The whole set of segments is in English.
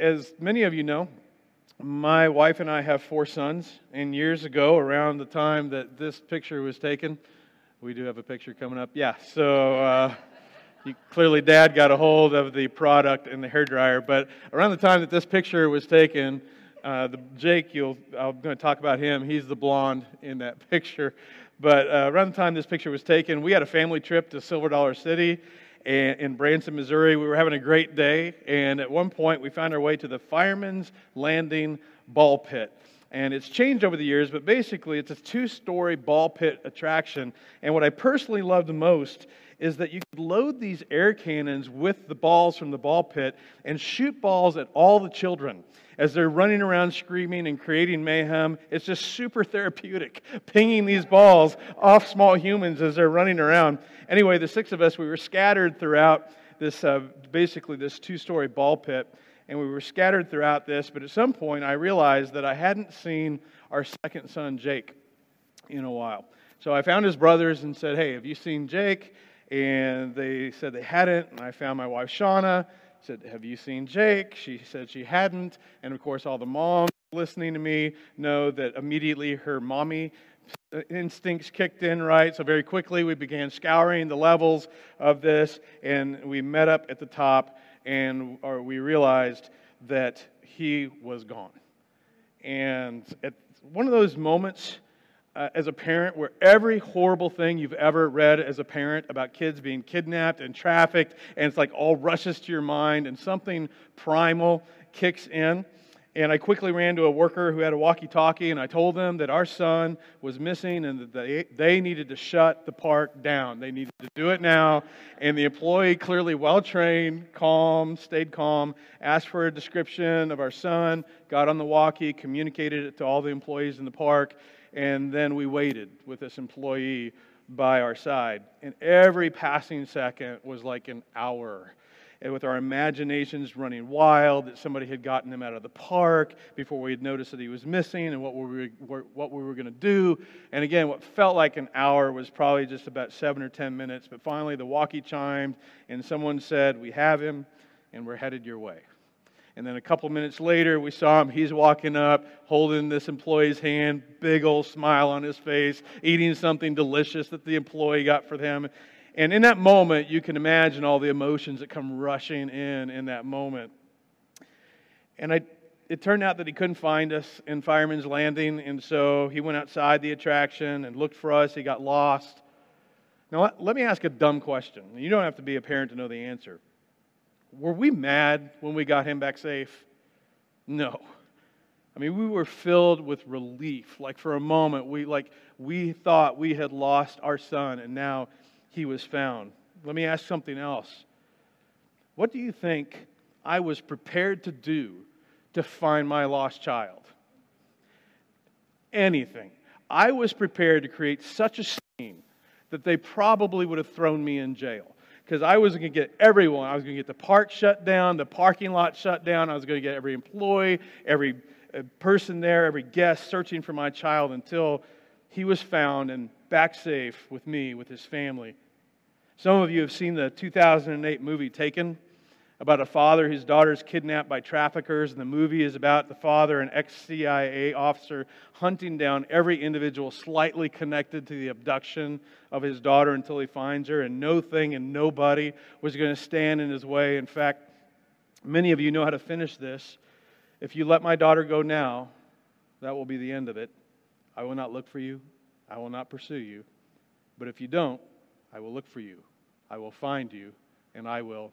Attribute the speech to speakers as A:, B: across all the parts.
A: as many of you know, my wife and I have four sons, and years ago, around the time that this picture was taken, we do have a picture coming up. Yeah, so uh, you, clearly Dad got a hold of the product in the hair dryer. But around the time that this picture was taken, uh, the Jake, I'm going to talk about him. He's the blonde in that picture. But uh, around the time this picture was taken, we had a family trip to Silver Dollar City in Branson, Missouri. We were having a great day, and at one point we found our way to the Fireman's Landing Ball Pit. And it's changed over the years, but basically it's a two story ball pit attraction. And what I personally love the most is that you could load these air cannons with the balls from the ball pit and shoot balls at all the children as they're running around screaming and creating mayhem. It's just super therapeutic, pinging these balls off small humans as they're running around. Anyway, the six of us, we were scattered throughout this, uh, basically, this two story ball pit and we were scattered throughout this. But at some point, I realized that I hadn't seen our second son, Jake, in a while. So I found his brothers and said, Hey, have you seen Jake? And they said they hadn't. And I found my wife, Shauna, said, Have you seen Jake? She said she hadn't. And of course, all the moms listening to me know that immediately her mommy instincts kicked in, right? So very quickly we began scouring the levels of this, and we met up at the top and we realized that he was gone. And at one of those moments uh, as a parent where every horrible thing you've ever read as a parent about kids being kidnapped and trafficked, and it's like all rushes to your mind, and something primal kicks in. And I quickly ran to a worker who had a walkie talkie, and I told them that our son was missing and that they, they needed to shut the park down. They needed to do it now. And the employee, clearly well trained, calm, stayed calm, asked for a description of our son, got on the walkie, communicated it to all the employees in the park, and then we waited with this employee by our side. And every passing second was like an hour and with our imaginations running wild that somebody had gotten him out of the park before we had noticed that he was missing and what we were, what we were going to do. And again, what felt like an hour was probably just about seven or ten minutes. But finally, the walkie chimed and someone said, We have him and we're headed your way. And then a couple minutes later, we saw him. He's walking up, holding this employee's hand, big old smile on his face, eating something delicious that the employee got for him. And in that moment, you can imagine all the emotions that come rushing in in that moment. And I, it turned out that he couldn't find us in Fireman's Landing, and so he went outside the attraction and looked for us. He got lost. Now, let me ask a dumb question. You don't have to be a parent to know the answer. Were we mad when we got him back safe? No. I mean, we were filled with relief. Like for a moment, we like we thought we had lost our son, and now he was found. Let me ask something else. What do you think I was prepared to do to find my lost child? Anything. I was prepared to create such a scene that they probably would have thrown me in jail. Because I was going to get everyone. I was going to get the park shut down, the parking lot shut down. I was going to get every employee, every uh, person there, every guest searching for my child until he was found and back safe with me, with his family. Some of you have seen the 2008 movie Taken about a father whose daughter is kidnapped by traffickers. And the movie is about the father, an ex CIA officer, hunting down every individual slightly connected to the abduction of his daughter until he finds her. And no thing and nobody was going to stand in his way. In fact, many of you know how to finish this. If you let my daughter go now, that will be the end of it. I will not look for you. I will not pursue you. But if you don't, I will look for you. I will find you, and I will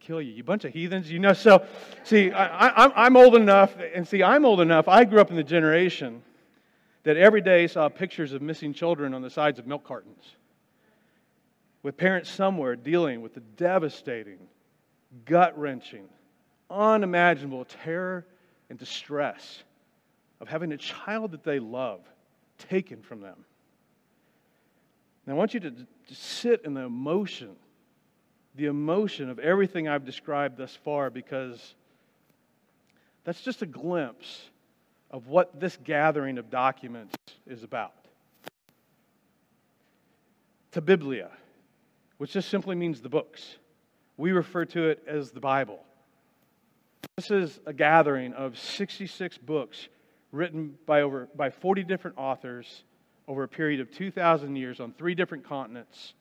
A: kill you. You bunch of heathens. You know, so see, I, am old enough, and see, I'm old enough. I grew up in the generation that every day saw pictures of missing children on the sides of milk cartons, with parents somewhere dealing with the devastating, gut wrenching, unimaginable terror and distress of having a child that they love taken from them. And I want you to, to sit in the emotion, the emotion of everything I've described thus far, because that's just a glimpse of what this gathering of documents is about. Ta Biblia, which just simply means the books. We refer to it as the Bible. This is a gathering of 66 books written by over by 40 different authors over a period of 2,000 years on three different continents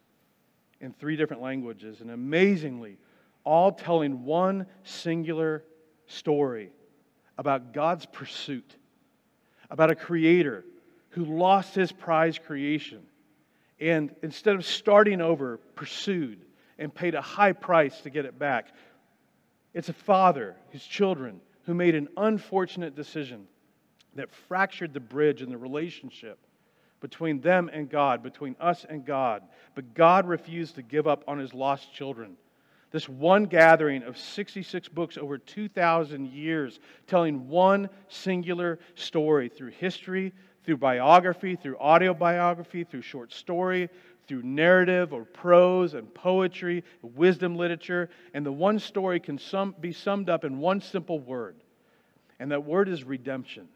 A: in three different languages, and amazingly, all telling one singular story about God's pursuit, about a creator who lost his prized creation and instead of starting over, pursued and paid a high price to get it back. It's a father, his children, who made an unfortunate decision that fractured the bridge in the relationship between them and God, between us and God. But God refused to give up on his lost children. This one gathering of 66 books over 2,000 years, telling one singular story through history, through biography, through autobiography, through short story, through narrative or prose and poetry, wisdom literature. And the one story can sum, be summed up in one simple word, and that word is redemption.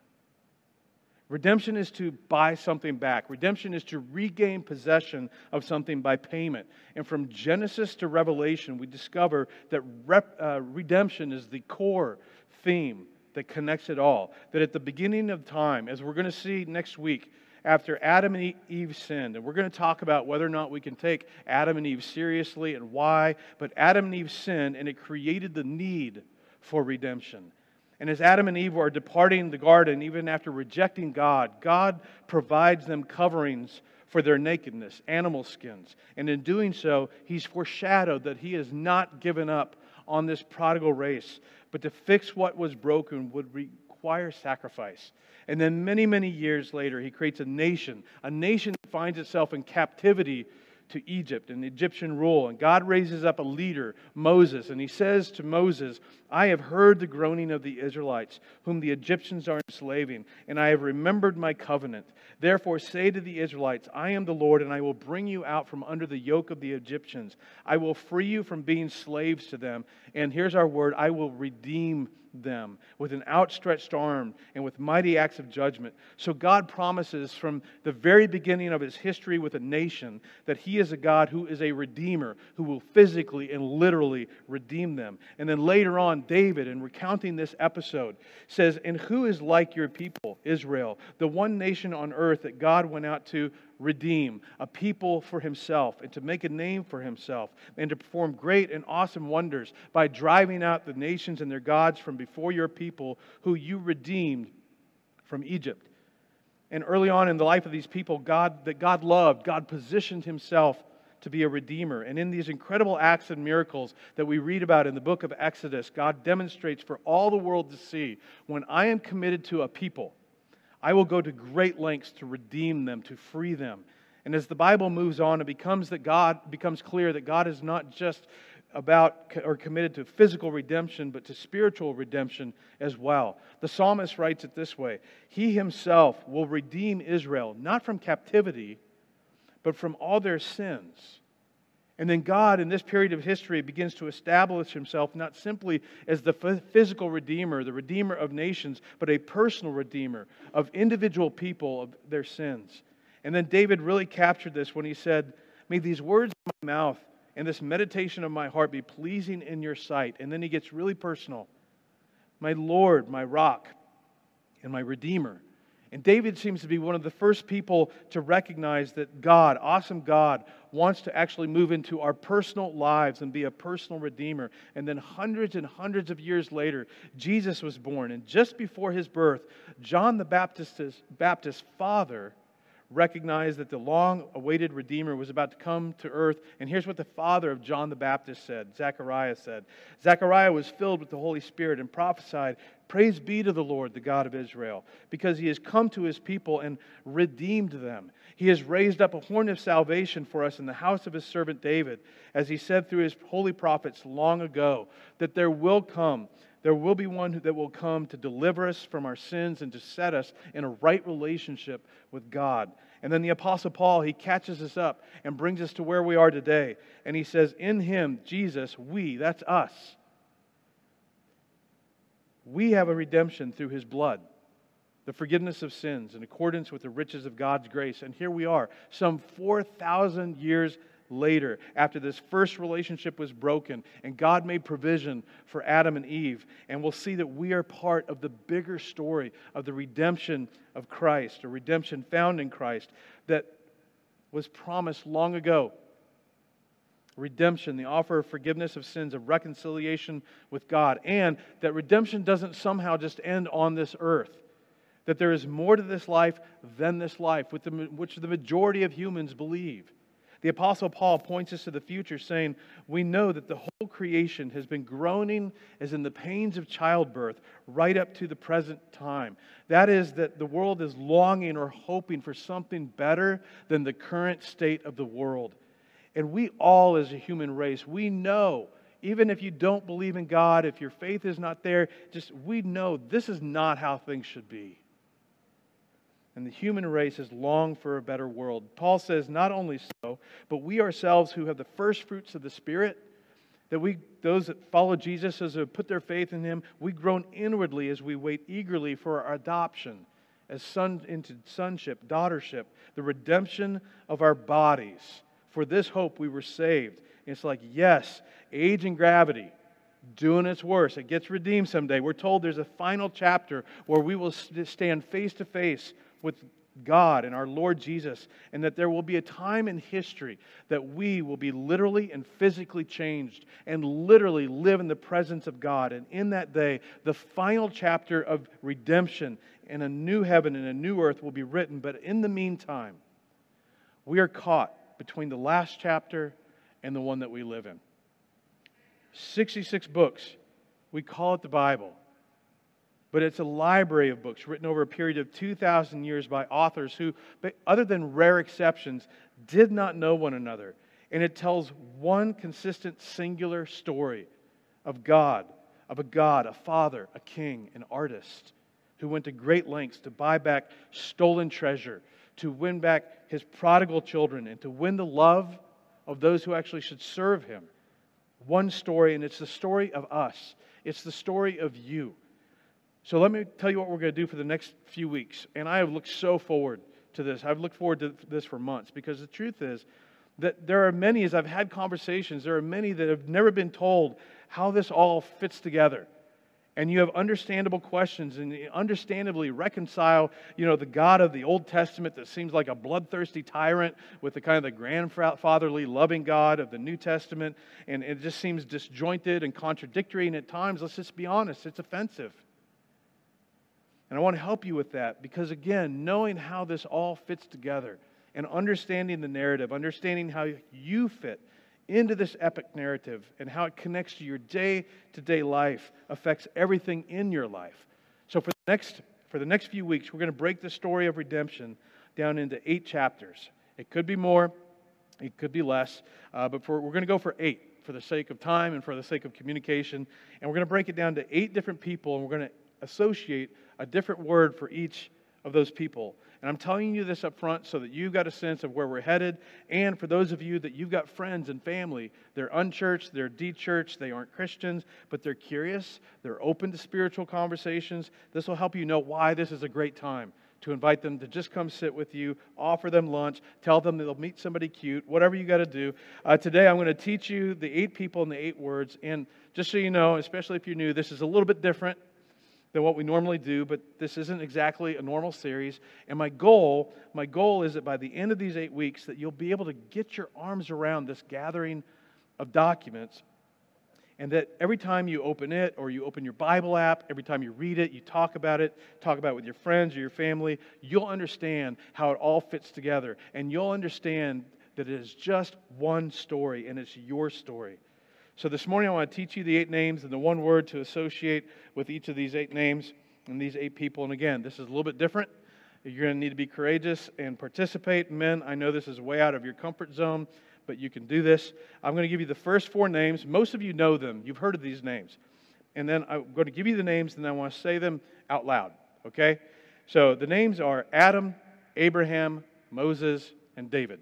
A: Redemption is to buy something back. Redemption is to regain possession of something by payment. And from Genesis to Revelation, we discover that rep, uh, redemption is the core theme that connects it all. That at the beginning of time, as we're going to see next week, after Adam and Eve sinned, and we're going to talk about whether or not we can take Adam and Eve seriously and why, but Adam and Eve sinned, and it created the need for redemption. And as Adam and Eve are departing the garden, even after rejecting God, God provides them coverings for their nakedness, animal skins. And in doing so, He's foreshadowed that He has not given up on this prodigal race, but to fix what was broken would require sacrifice. And then many, many years later, He creates a nation, a nation that finds itself in captivity to Egypt and Egyptian rule. And God raises up a leader, Moses, and he says to Moses, I have heard the groaning of the Israelites, whom the Egyptians are enslaving, and I have remembered my covenant. Therefore, say to the Israelites, I am the Lord, and I will bring you out from under the yoke of the Egyptians. I will free you from being slaves to them. And here's our word I will redeem them with an outstretched arm and with mighty acts of judgment. So God promises from the very beginning of his history with a nation that he is a God who is a redeemer, who will physically and literally redeem them. And then later on, David, in recounting this episode, says, And who is like your people, Israel, the one nation on earth that God went out to redeem, a people for himself, and to make a name for himself, and to perform great and awesome wonders by driving out the nations and their gods from before your people, who you redeemed from Egypt. And early on in the life of these people, God that God loved, God positioned himself to be a redeemer. And in these incredible acts and miracles that we read about in the book of Exodus, God demonstrates for all the world to see when I am committed to a people, I will go to great lengths to redeem them, to free them. And as the Bible moves on, it becomes that God becomes clear that God is not just about or committed to physical redemption, but to spiritual redemption as well. The psalmist writes it this way He himself will redeem Israel, not from captivity, but from all their sins. And then God, in this period of history, begins to establish himself not simply as the physical redeemer, the redeemer of nations, but a personal redeemer of individual people of their sins. And then David really captured this when he said, May these words of my mouth and this meditation of my heart be pleasing in your sight. And then he gets really personal. My Lord, my rock, and my redeemer. And David seems to be one of the first people to recognize that God, awesome God, wants to actually move into our personal lives and be a personal redeemer. And then hundreds and hundreds of years later, Jesus was born. And just before his birth, John the Baptist's, Baptist's father recognized that the long awaited Redeemer was about to come to earth. And here's what the father of John the Baptist said Zechariah said Zechariah was filled with the Holy Spirit and prophesied, Praise be to the Lord, the God of Israel, because he has come to his people and redeemed them. He has raised up a horn of salvation for us in the house of his servant David, as he said through his holy prophets long ago, that there will come there will be one that will come to deliver us from our sins and to set us in a right relationship with God. And then the Apostle Paul, he catches us up and brings us to where we are today. And he says, In him, Jesus, we, that's us, we have a redemption through his blood, the forgiveness of sins in accordance with the riches of God's grace. And here we are, some 4,000 years later, after this first relationship was broken, and God made provision for Adam and Eve. And we'll see that we are part of the bigger story of the redemption of Christ, a redemption found in Christ that was promised long ago redemption, the offer of forgiveness of sins, of reconciliation with God, and that redemption doesn't somehow just end on this earth. That there is more to this life than this life, which the majority of humans believe. The Apostle Paul points us to the future, saying, We know that the whole creation has been groaning as in the pains of childbirth right up to the present time. That is, that the world is longing or hoping for something better than the current state of the world. And we all, as a human race, we know, even if you don't believe in God, if your faith is not there, just we know this is not how things should be. And the human race has longed for a better world. Paul says, not only so, but we ourselves who have the first fruits of the Spirit, that we, those that follow Jesus, as have put their faith in him, we groan inwardly as we wait eagerly for our adoption as son into sonship, daughtership, the redemption of our bodies. For this hope we were saved. And it's like, yes, age and gravity doing its worst. It gets redeemed someday. We're told there's a final chapter where we will stand face to face with God and our Lord Jesus, and that there will be a time in history that we will be literally and physically changed and literally live in the presence of God. And in that day, the final chapter of redemption and a new heaven and a new earth will be written. But in the meantime, we are caught between the last chapter and the one that we live in. 66 books. We call it the Bible. But it's a library of books written over a period of 2,000 years by authors who, other than rare exceptions, did not know one another. And it tells one consistent, singular story of God, of a God, a father, a king, an artist who went to great lengths to buy back stolen treasure, to win back his prodigal children, and to win the love of those who actually should serve him. One story, and it's the story of us, it's the story of you. So let me tell you what we're going to do for the next few weeks. And I have looked so forward to this. I've looked forward to this for months because the truth is that there are many, as I've had conversations, there are many that have never been told how this all fits together and you have understandable questions and understandably reconcile, you know, the God of the Old Testament that seems like a bloodthirsty tyrant with the kind of the grandfatherly loving God of the New Testament, and it just seems disjointed and contradictory, and at times, let's just be honest, it's offensive. And I want to help you with that because, again, knowing how this all fits together and understanding the narrative, understanding how you fit into this epic narrative and how it connects to your day to day life affects everything in your life. So, for the, next, for the next few weeks, we're going to break the story of redemption down into eight chapters. It could be more, it could be less, uh, but for, we're going to go for eight for the sake of time and for the sake of communication. And we're going to break it down to eight different people, and we're going to associate a different word for each of those people. And I'm telling you this up front so that you've got a sense of where we're headed. And for those of you that you've got friends and family, they're unchurched, they're de-churched, they aren't Christians, but they're curious, they're open to spiritual conversations. This will help you know why this is a great time to invite them to just come sit with you, offer them lunch, tell them they'll meet somebody cute, whatever you got to do. Uh, today, I'm going to teach you the eight people and the eight words. And just so you know, especially if you're new, this is a little bit different than what we normally do, but this isn't exactly a normal series. And my goal, my goal is that by the end of these eight weeks, that you'll be able to get your arms around this gathering of documents. And that every time you open it or you open your Bible app, every time you read it, you talk about it, talk about it with your friends or your family, you'll understand how it all fits together. And you'll understand that it is just one story and it's your story. So this morning I want to teach you the eight names and the one word to associate with each of these eight names and these eight people. And again, this is a little bit different. You're going to need to be courageous and participate. Men, I know this is way out of your comfort zone, but you can do this. I'm going to give you the first four names. Most of you know them, you've heard of these names. And then I'm going to give you the names, and I want to say them out loud, okay? So the names are Adam, Abraham, Moses, and David.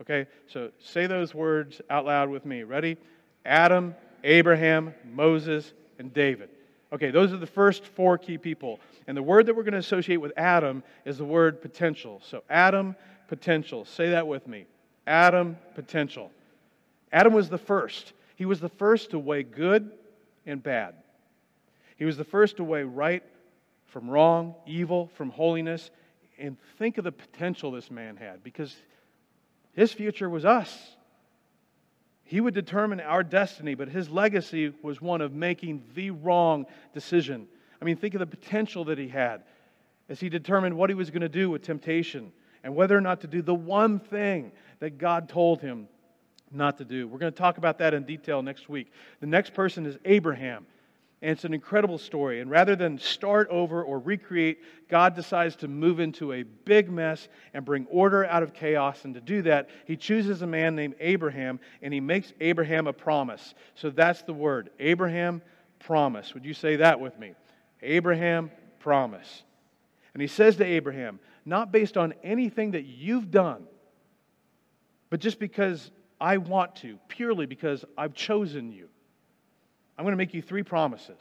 A: Okay? So say those words out loud with me. Ready? Adam, Abraham, Moses, and David. Okay, those are the first four key people. And the word that we're going to associate with Adam is the word potential. So, Adam, potential. Say that with me. Adam potential. Adam was the first. He was the first to weigh good and bad. He was the first to weigh right from wrong, evil from holiness. And think of the potential this man had because his future was us. He would determine our destiny, but his legacy was one of making the wrong decision. I mean, think of the potential that he had as he determined what he was going to do with temptation and whether or not to do the one thing that God told him not to do. We're going to talk about that in detail next week. The next person is Abraham. And it's an incredible story. And rather than start over or recreate, God decides to move into a big mess and bring order out of chaos. And to do that, he chooses a man named Abraham and he makes Abraham a promise. So that's the word Abraham promise. Would you say that with me? Abraham promise. And he says to Abraham, not based on anything that you've done, but just because I want to, purely because I've chosen you. I'm going to make you three promises.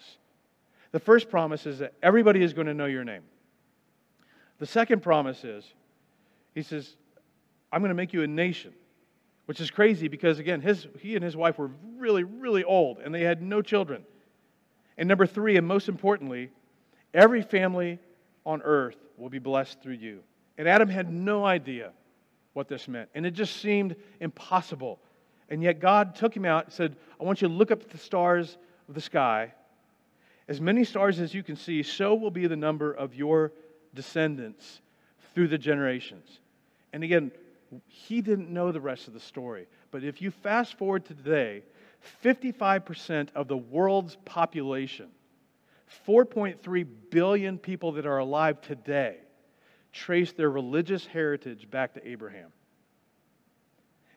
A: The first promise is that everybody is going to know your name. The second promise is, he says, I'm going to make you a nation, which is crazy because, again, his, he and his wife were really, really old and they had no children. And number three, and most importantly, every family on earth will be blessed through you. And Adam had no idea what this meant, and it just seemed impossible. And yet God took him out and said, I want you to look up at the stars of the sky, as many stars as you can see, so will be the number of your descendants through the generations. And again, he didn't know the rest of the story. But if you fast forward to today, 55% of the world's population, 4.3 billion people that are alive today, trace their religious heritage back to Abraham.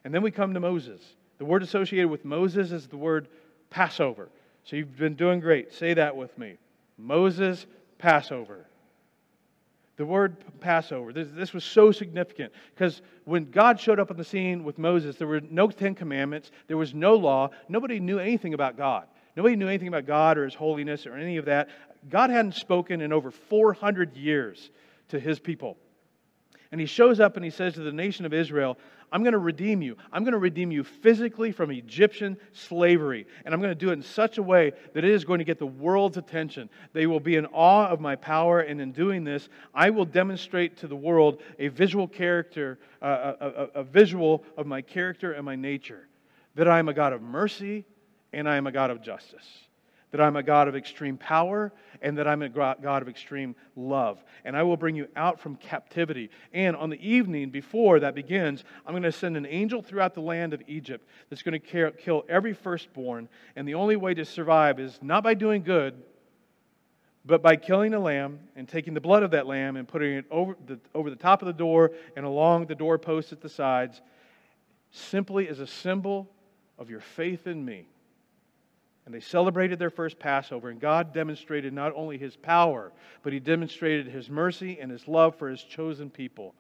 A: And then we come to Moses. The word associated with Moses is the word Passover. So you've been doing great. Say that with me. Moses, Passover. The word Passover, this, this was so significant because when God showed up on the scene with Moses, there were no Ten Commandments, there was no law, nobody knew anything about God. Nobody knew anything about God or His holiness or any of that. God hadn't spoken in over 400 years to His people. And He shows up and He says to the nation of Israel, I'm going to redeem you. I'm going to redeem you physically from Egyptian slavery. And I'm going to do it in such a way that it is going to get the world's attention. They will be in awe of my power. And in doing this, I will demonstrate to the world a visual character, uh, a, a, a visual of my character and my nature. That I am a God of mercy and I am a God of justice that I'm a God of extreme power and that I'm a God of extreme love. And I will bring you out from captivity. And on the evening before that begins, I'm going to send an angel throughout the land of Egypt that's going to kill every firstborn. And the only way to survive is not by doing good, but by killing a lamb and taking the blood of that lamb and putting it over the, over the top of the door and along the doorposts at the sides, simply as a symbol of your faith in me. And they celebrated their first Passover, and God demonstrated not only his power, but he demonstrated his mercy and his love for his chosen people.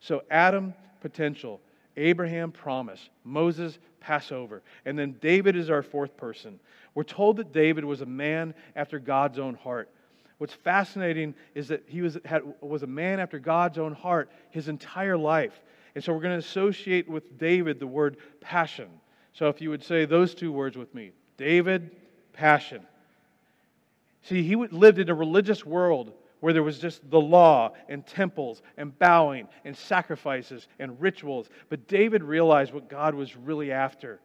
A: So, Adam, potential. Abraham, promise. Moses, Passover. And then David is our fourth person. We're told that David was a man after God's own heart. What's fascinating is that he was, had, was a man after God's own heart his entire life. And so we're going to associate with David the word passion. So if you would say those two words with me David, passion. See, he lived in a religious world where there was just the law and temples and bowing and sacrifices and rituals. But David realized what God was really after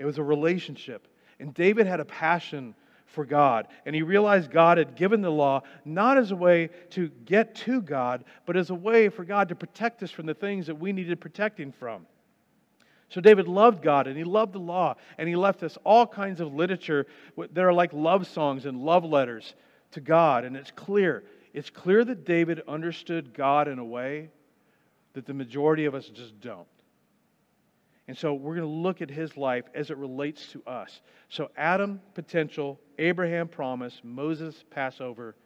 A: it was a relationship. And David had a passion for God. And he realized God had given the law not as a way to get to God, but as a way for God to protect us from the things that we needed protecting from. So David loved God and he loved the law, and he left us all kinds of literature that are like love songs and love letters to God. And it's clear. It's clear that David understood God in a way that the majority of us just don't. And so we're going to look at his life as it relates to us. So Adam, potential, Abraham, promise, Moses, Passover,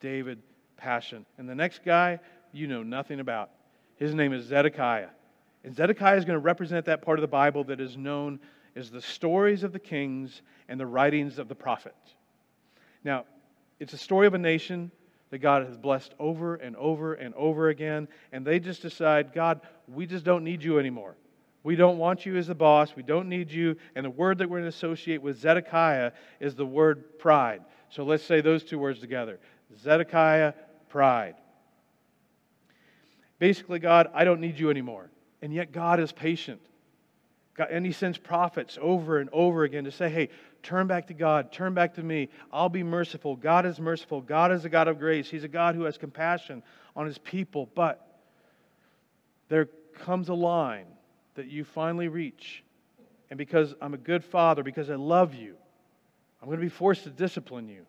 A: David, passion. And the next guy, you know nothing about. His name is Zedekiah. And Zedekiah is going to represent that part of the Bible that is known as the stories of the kings and the writings of the prophets. Now, it's a story of a nation that God has blessed over and over and over again, and they just decide, God, we just don't need you anymore. We don't want you as the boss. We don't need you. And the word that we're going to associate with Zedekiah is the word pride. So let's say those two words together Zedekiah, pride. Basically, God, I don't need you anymore. And yet, God is patient. God, and He sends prophets over and over again to say, hey, turn back to God, turn back to me. I'll be merciful. God is merciful. God is a God of grace. He's a God who has compassion on His people. But there comes a line that you finally reach. And because I'm a good father, because I love you, I'm going to be forced to discipline you.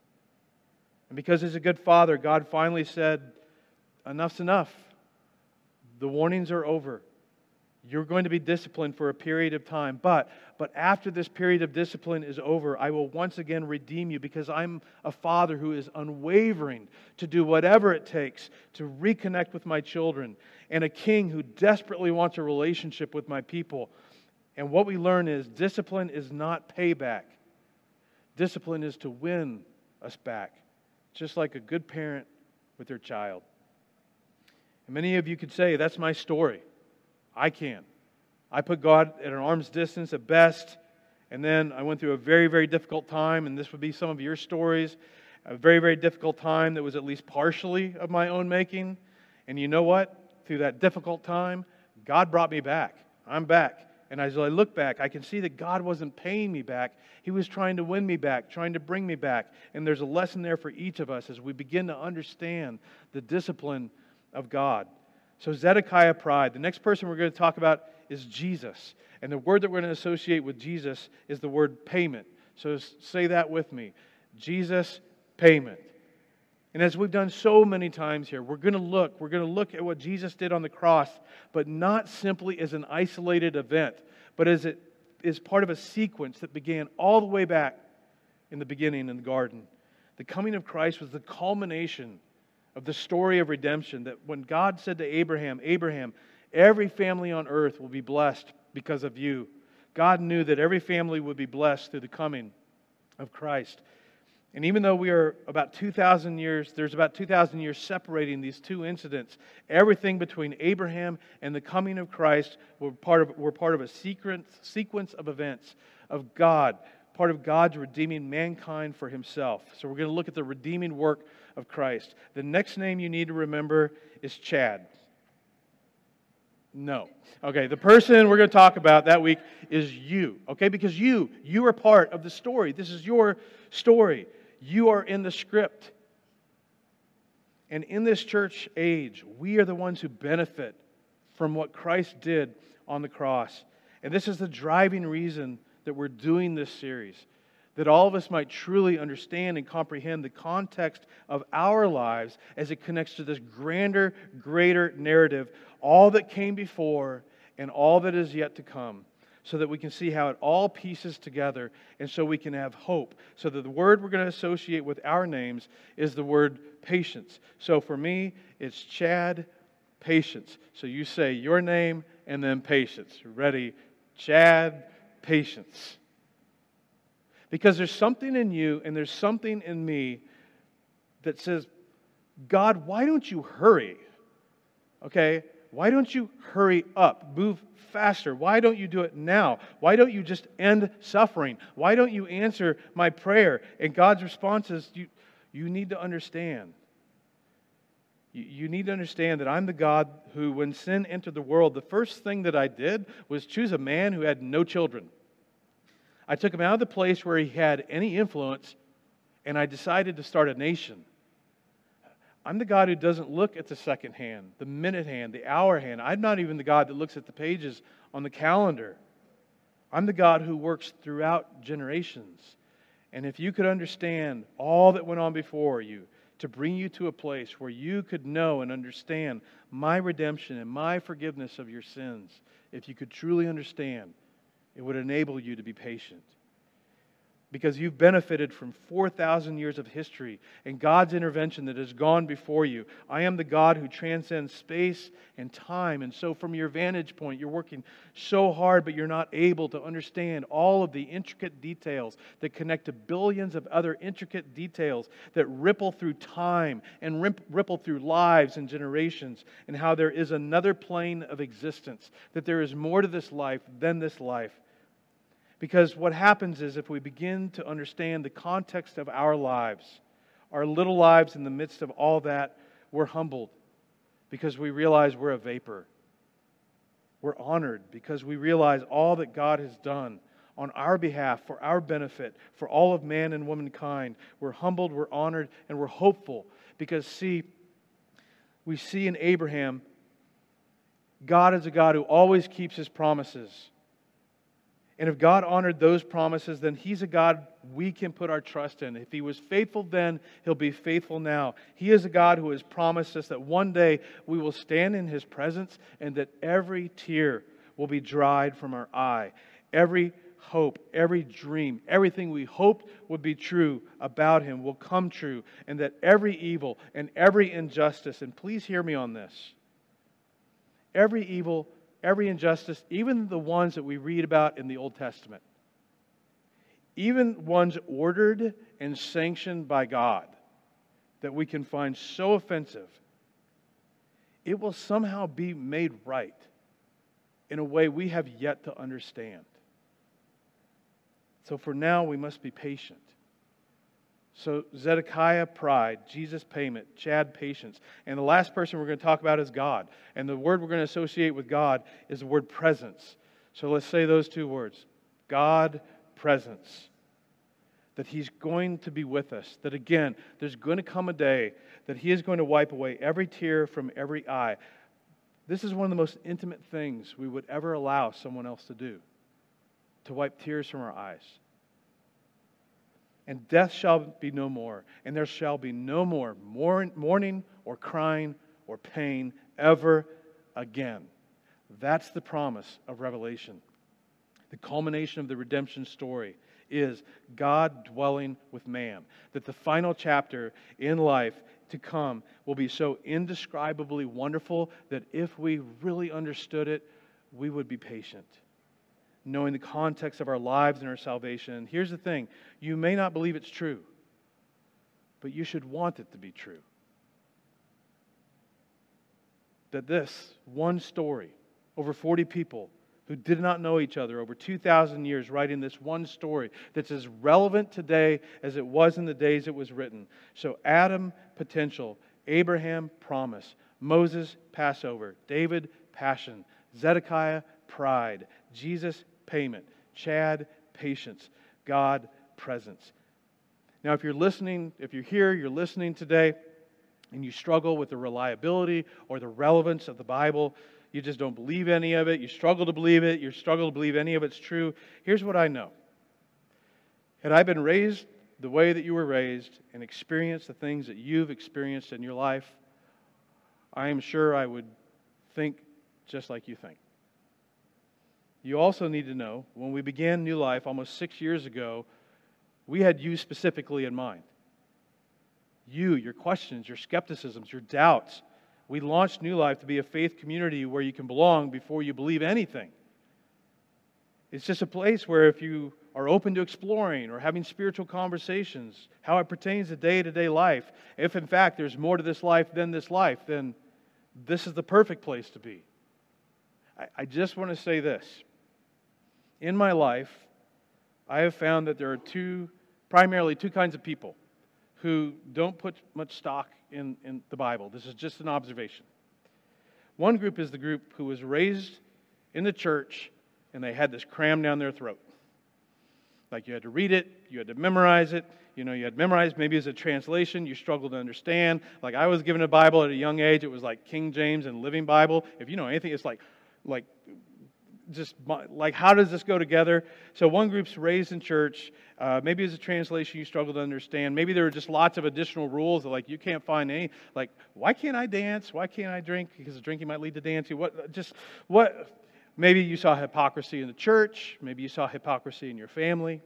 A: And because he's a good father, God finally said, Enough's enough. The warnings are over. You're going to be disciplined for a period of time. But, but after this period of discipline is over, I will once again redeem you because I'm a father who is unwavering to do whatever it takes to reconnect with my children and a king who desperately wants a relationship with my people. And what we learn is discipline is not payback, discipline is to win us back, just like a good parent with their child. And many of you could say, That's my story. I can. I put God at an arm's distance at best, and then I went through a very, very difficult time, and this would be some of your stories. A very, very difficult time that was at least partially of my own making. And you know what? Through that difficult time, God brought me back. I'm back. And as I look back, I can see that God wasn't paying me back. He was trying to win me back, trying to bring me back. And there's a lesson there for each of us as we begin to understand the discipline of God. So, Zedekiah pride. The next person we're going to talk about is Jesus. And the word that we're going to associate with Jesus is the word payment. So, say that with me Jesus, payment. And as we've done so many times here, we're going to look, we're going to look at what Jesus did on the cross, but not simply as an isolated event, but as it is part of a sequence that began all the way back in the beginning in the garden. The coming of Christ was the culmination of the story of redemption that when God said to Abraham, Abraham, every family on earth will be blessed because of you, God knew that every family would be blessed through the coming of Christ. And even though we are about 2,000 years, there's about 2,000 years separating these two incidents, everything between Abraham and the coming of Christ were part of, were part of a sequence, sequence of events of God, part of God's redeeming mankind for himself. So we're going to look at the redeeming work of Christ. The next name you need to remember is Chad. No. Okay, the person we're going to talk about that week is you. Okay, because you, you are part of the story. This is your story. You are in the script. And in this church age, we are the ones who benefit from what Christ did on the cross. And this is the driving reason that we're doing this series that all of us might truly understand and comprehend the context of our lives as it connects to this grander, greater narrative, all that came before and all that is yet to come, so that we can see how it all pieces together and so we can have hope. So that the word we're going to associate with our names is the word patience. So for me, it's Chad, patience. So you say your name and then patience. Ready? Chad, patience. Because there's something in you and there's something in me that says, God, why don't you hurry? Okay? Why don't you hurry up? Move faster. Why don't you do it now? Why don't you just end suffering? Why don't you answer my prayer? And God's response is, you, you need to understand. You, you need to understand that I'm the God who, when sin entered the world, the first thing that I did was choose a man who had no children. I took him out of the place where he had any influence, and I decided to start a nation. I'm the God who doesn't look at the second hand, the minute hand, the hour hand. I'm not even the God that looks at the pages on the calendar. I'm the God who works throughout generations. And if you could understand all that went on before you to bring you to a place where you could know and understand my redemption and my forgiveness of your sins, if you could truly understand, it would enable you to be patient. because you've benefited from 4,000 years of history and God's intervention that has gone before you. I am the God who transcends space and time. And so, from your vantage point, you're working so hard, but you're not able to understand all of the intricate details that connect to billions of other intricate details that ripple through time and ripple through lives and generations, and how there is another plane of existence, that there is more to this life than this life because what happens is if we begin to understand the context of our lives, our little lives in the midst of all that, we're humbled because we realize we're a vapor. We're honored because we realize all that God has done on our behalf, for our benefit, for all of man and womankind. We're humbled, we're honored, and we're hopeful because, see, we see in Abraham, God is a God who always keeps his promises. And if God honored those promises, then He's a God we can put our trust in. If He was faithful then, He'll be faithful now. He is a God who has promised us that one day we will stand in His presence and that every tear will be dried from our eye. Every hope, every dream, everything we hoped would be true about Him will come true, and that every evil and every injustice, and please hear me on this, every evil every injustice, even the ones that we read about in the Old Testament, even ones ordered and sanctioned by God that we can find so offensive, it will somehow be made right in a way we have yet to understand. So for now, we must be patient. So Zedekiah, pride. Jesus, payment. Chad, patience. And the last person we're going to talk about is God. And the word we're going to associate with God is the word presence. So let's say those two words God, presence. That He's going to be with us. That again, there's going to come a day that He is going to wipe away every tear from every eye. This is one of the most intimate things we would ever allow someone else to do to wipe tears from our eyes and death shall be no more, and there shall be no more mourning or crying or pain ever again. That's the promise of Revelation. The culmination of the redemption story is God dwelling with man. That the final chapter in life to come will be so indescribably wonderful that if we really understood it, we would be patient knowing the context of our lives and our salvation. Here's the thing you may not believe it's true, but you should want it to be true. That this one story, over 40 people who did not know each other over 2,000 years, writing this one story that's as relevant today as it was in the days it was written. So, Adam, potential, Abraham, promise, Moses, Passover, David, passion, Zedekiah, pride, Jesus, payment. Chad, patience. God, presence. Now, if you're listening, if you're here, you're listening today, and you struggle with the reliability or the relevance of the Bible, you just don't believe any of it, you struggle to believe it, you struggle to believe any of it's true, here's what I know. Had I been raised the way that you were raised and experienced the things that you've experienced in your life, I am sure I would think just like you think. You also need to know when we began New Life almost six years ago, we had you specifically in mind. You, your questions, your skepticisms, your doubts. We launched New Life to be a faith community where you can belong before you believe anything. It's just a place where if you are open to exploring or having spiritual conversations, how it pertains to day to day life, if in fact there's more to this life than this life, then this is the perfect place to be. I, I just want to say this in my life, I have found that there are two, primarily two kinds of people who don't put much stock in, in the Bible. This is just an observation. One group is the group who was raised in the church and they had this crammed down their throat. Like you had to read it, you had to memorize it, you know, you had memorized maybe as a translation, you struggled to understand. Like I was given a Bible at a young age, it was like King James and Living Bible. If you know anything, it's like like just like how does this go together so one group's raised in church uh, maybe as a translation you struggle to understand maybe there are just lots of additional rules that like you can't find any like why can't i dance why can't i drink because drinking might lead to dancing what just what maybe you saw hypocrisy in the church maybe you saw hypocrisy in your family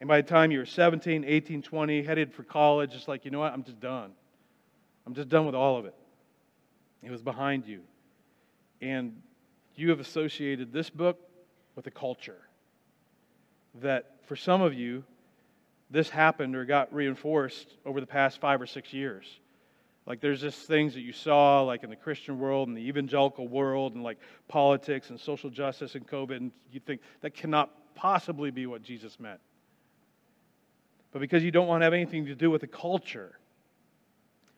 A: And by the time you were 17, 18, 20, headed for college, it's like, you know what? I'm just done. I'm just done with all of it. It was behind you. And you have associated this book with a culture that for some of you, this happened or got reinforced over the past five or six years. Like there's just things that you saw, like in the Christian world and the evangelical world, and like politics and social justice and COVID, and you think that cannot possibly be what Jesus meant. But because you don't want to have anything to do with the culture,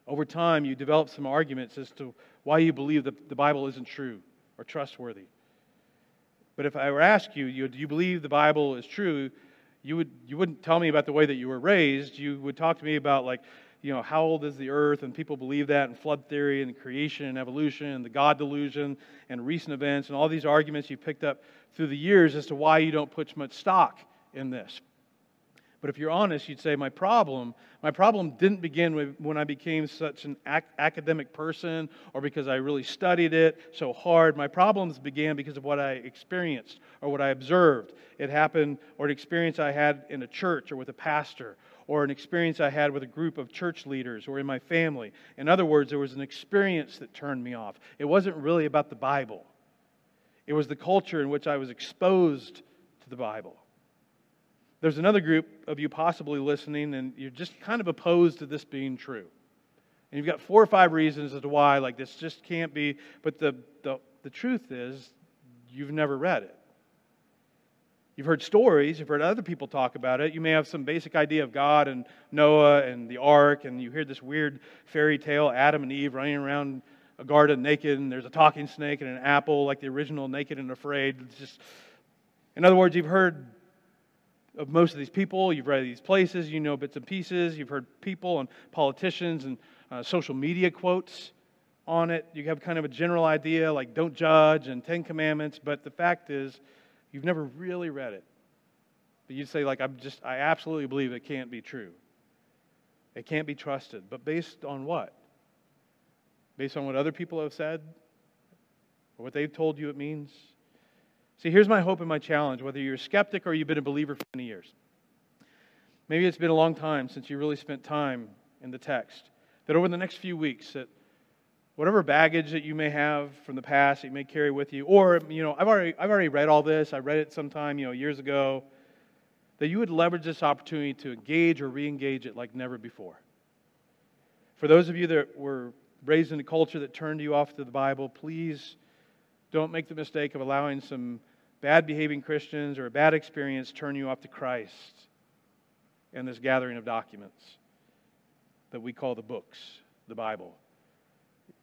A: over time you develop some arguments as to why you believe that the Bible isn't true or trustworthy. But if I were to ask you, you do you believe the Bible is true? You, would, you wouldn't tell me about the way that you were raised. You would talk to me about, like, you know, how old is the earth? And people believe that, and flood theory, and creation, and evolution, and the God delusion, and recent events, and all these arguments you picked up through the years as to why you don't put much stock in this. But if you're honest, you'd say, My problem, my problem didn't begin when I became such an ac- academic person or because I really studied it so hard. My problems began because of what I experienced or what I observed. It happened, or an experience I had in a church or with a pastor, or an experience I had with a group of church leaders or in my family. In other words, there was an experience that turned me off. It wasn't really about the Bible, it was the culture in which I was exposed to the Bible. There's another group of you possibly listening, and you're just kind of opposed to this being true. And you've got four or five reasons as to why, like, this just can't be. But the, the, the truth is, you've never read it. You've heard stories, you've heard other people talk about it. You may have some basic idea of God and Noah and the ark, and you hear this weird fairy tale Adam and Eve running around a garden naked, and there's a talking snake and an apple, like the original Naked and Afraid. It's just, in other words, you've heard of most of these people. You've read these places, you know bits and pieces. You've heard people and politicians and uh, social media quotes on it. You have kind of a general idea like don't judge and Ten Commandments, but the fact is, you've never really read it. But you say, like, I'm just, I absolutely believe it can't be true. It can't be trusted. But based on what? Based on what other people have said? Or what they've told you it means? See, here's my hope and my challenge whether you're a skeptic or you've been a believer for many years. Maybe it's been a long time since you really spent time in the text. That over the next few weeks, that whatever baggage that you may have from the past that you may carry with you, or, you know, I've already, I've already read all this, I read it sometime, you know, years ago, that you would leverage this opportunity to engage or re engage it like never before. For those of you that were raised in a culture that turned you off to the Bible, please don't make the mistake of allowing some bad behaving Christians or a bad experience turn you off to Christ and this gathering of documents that we call the books, the Bible.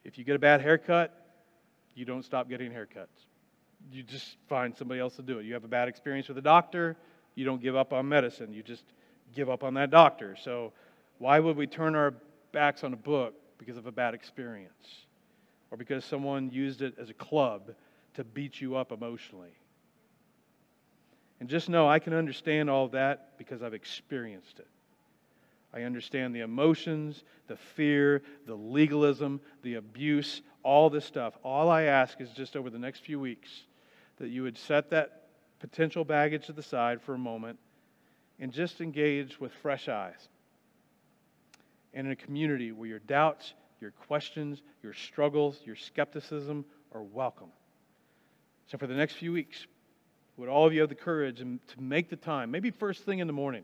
A: If you get a bad haircut, you don't stop getting haircuts. You just find somebody else to do it. You have a bad experience with a doctor, you don't give up on medicine. You just give up on that doctor. So, why would we turn our backs on a book because of a bad experience? Or because someone used it as a club to beat you up emotionally? And just know I can understand all that because I've experienced it. I understand the emotions, the fear, the legalism, the abuse, all this stuff. All I ask is just over the next few weeks that you would set that potential baggage to the side for a moment and just engage with fresh eyes. And in a community where your doubts, your questions, your struggles, your skepticism are welcome. So for the next few weeks, would all of you have the courage and to make the time, maybe first thing in the morning,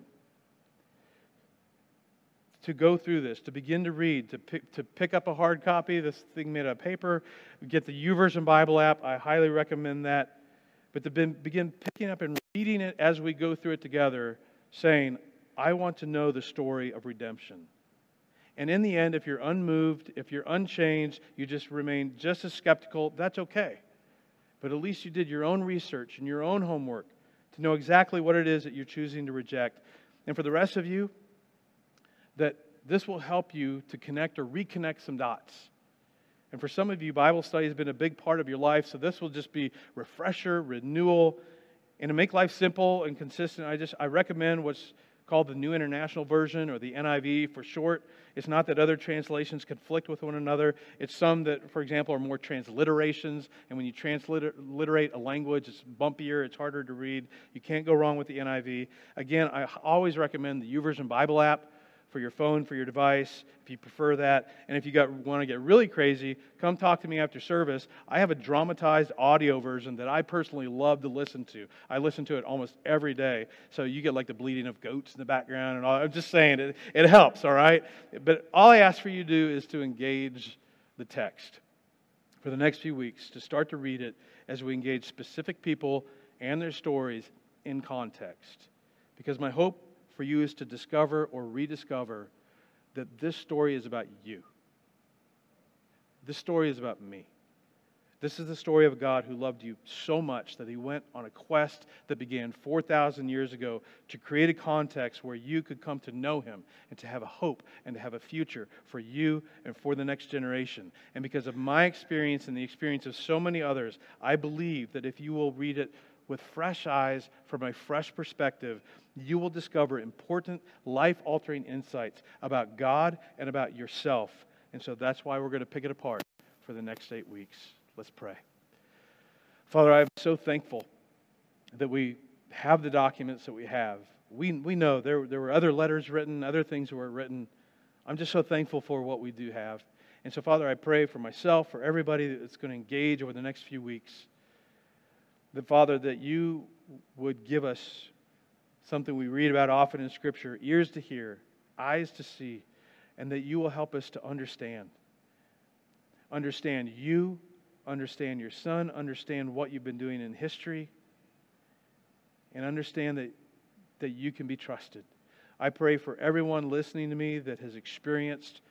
A: to go through this, to begin to read, to pick, to pick up a hard copy, this thing made out of paper, get the YouVersion Bible app. I highly recommend that. But to begin picking up and reading it as we go through it together, saying, I want to know the story of redemption. And in the end, if you're unmoved, if you're unchanged, you just remain just as skeptical, that's okay but at least you did your own research and your own homework to know exactly what it is that you're choosing to reject. And for the rest of you, that this will help you to connect or reconnect some dots. And for some of you, Bible study has been a big part of your life, so this will just be refresher, renewal, and to make life simple and consistent. I just I recommend what's called the New International Version or the NIV for short. It's not that other translations conflict with one another. It's some that, for example, are more transliterations. And when you transliterate a language, it's bumpier, it's harder to read. You can't go wrong with the NIV. Again, I always recommend the YouVersion Bible app for your phone, for your device, if you prefer that. And if you got, want to get really crazy, come talk to me after service. I have a dramatized audio version that I personally love to listen to. I listen to it almost every day. So you get like the bleating of goats in the background and all. I'm just saying it, it helps, all right? But all I ask for you to do is to engage the text for the next few weeks, to start to read it as we engage specific people and their stories in context. Because my hope for you is to discover or rediscover that this story is about you. This story is about me. This is the story of God who loved you so much that he went on a quest that began 4,000 years ago to create a context where you could come to know him and to have a hope and to have a future for you and for the next generation. And because of my experience and the experience of so many others, I believe that if you will read it with fresh eyes from a fresh perspective, you will discover important, life altering insights about God and about yourself. And so that's why we're going to pick it apart for the next eight weeks. Let's pray. Father, I'm so thankful that we have the documents that we have. We, we know there, there were other letters written, other things were written. I'm just so thankful for what we do have. And so, Father, I pray for myself, for everybody that's going to engage over the next few weeks, that, Father, that you would give us something we read about often in Scripture ears to hear, eyes to see, and that you will help us to understand. Understand you, understand your son, understand what you've been doing in history, and understand that, that you can be trusted. I pray for everyone listening to me that has experienced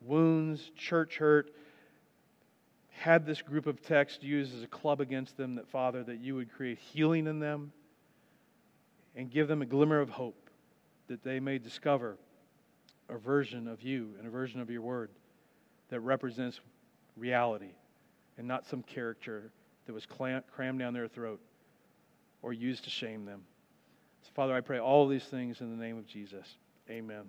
A: wounds, church hurt, had this group of text used as a club against them, that Father, that you would create healing in them and give them a glimmer of hope that they may discover a version of you and a version of your word that represents reality and not some character that was crammed down their throat or used to shame them. So, Father, I pray all these things in the name of Jesus. Amen.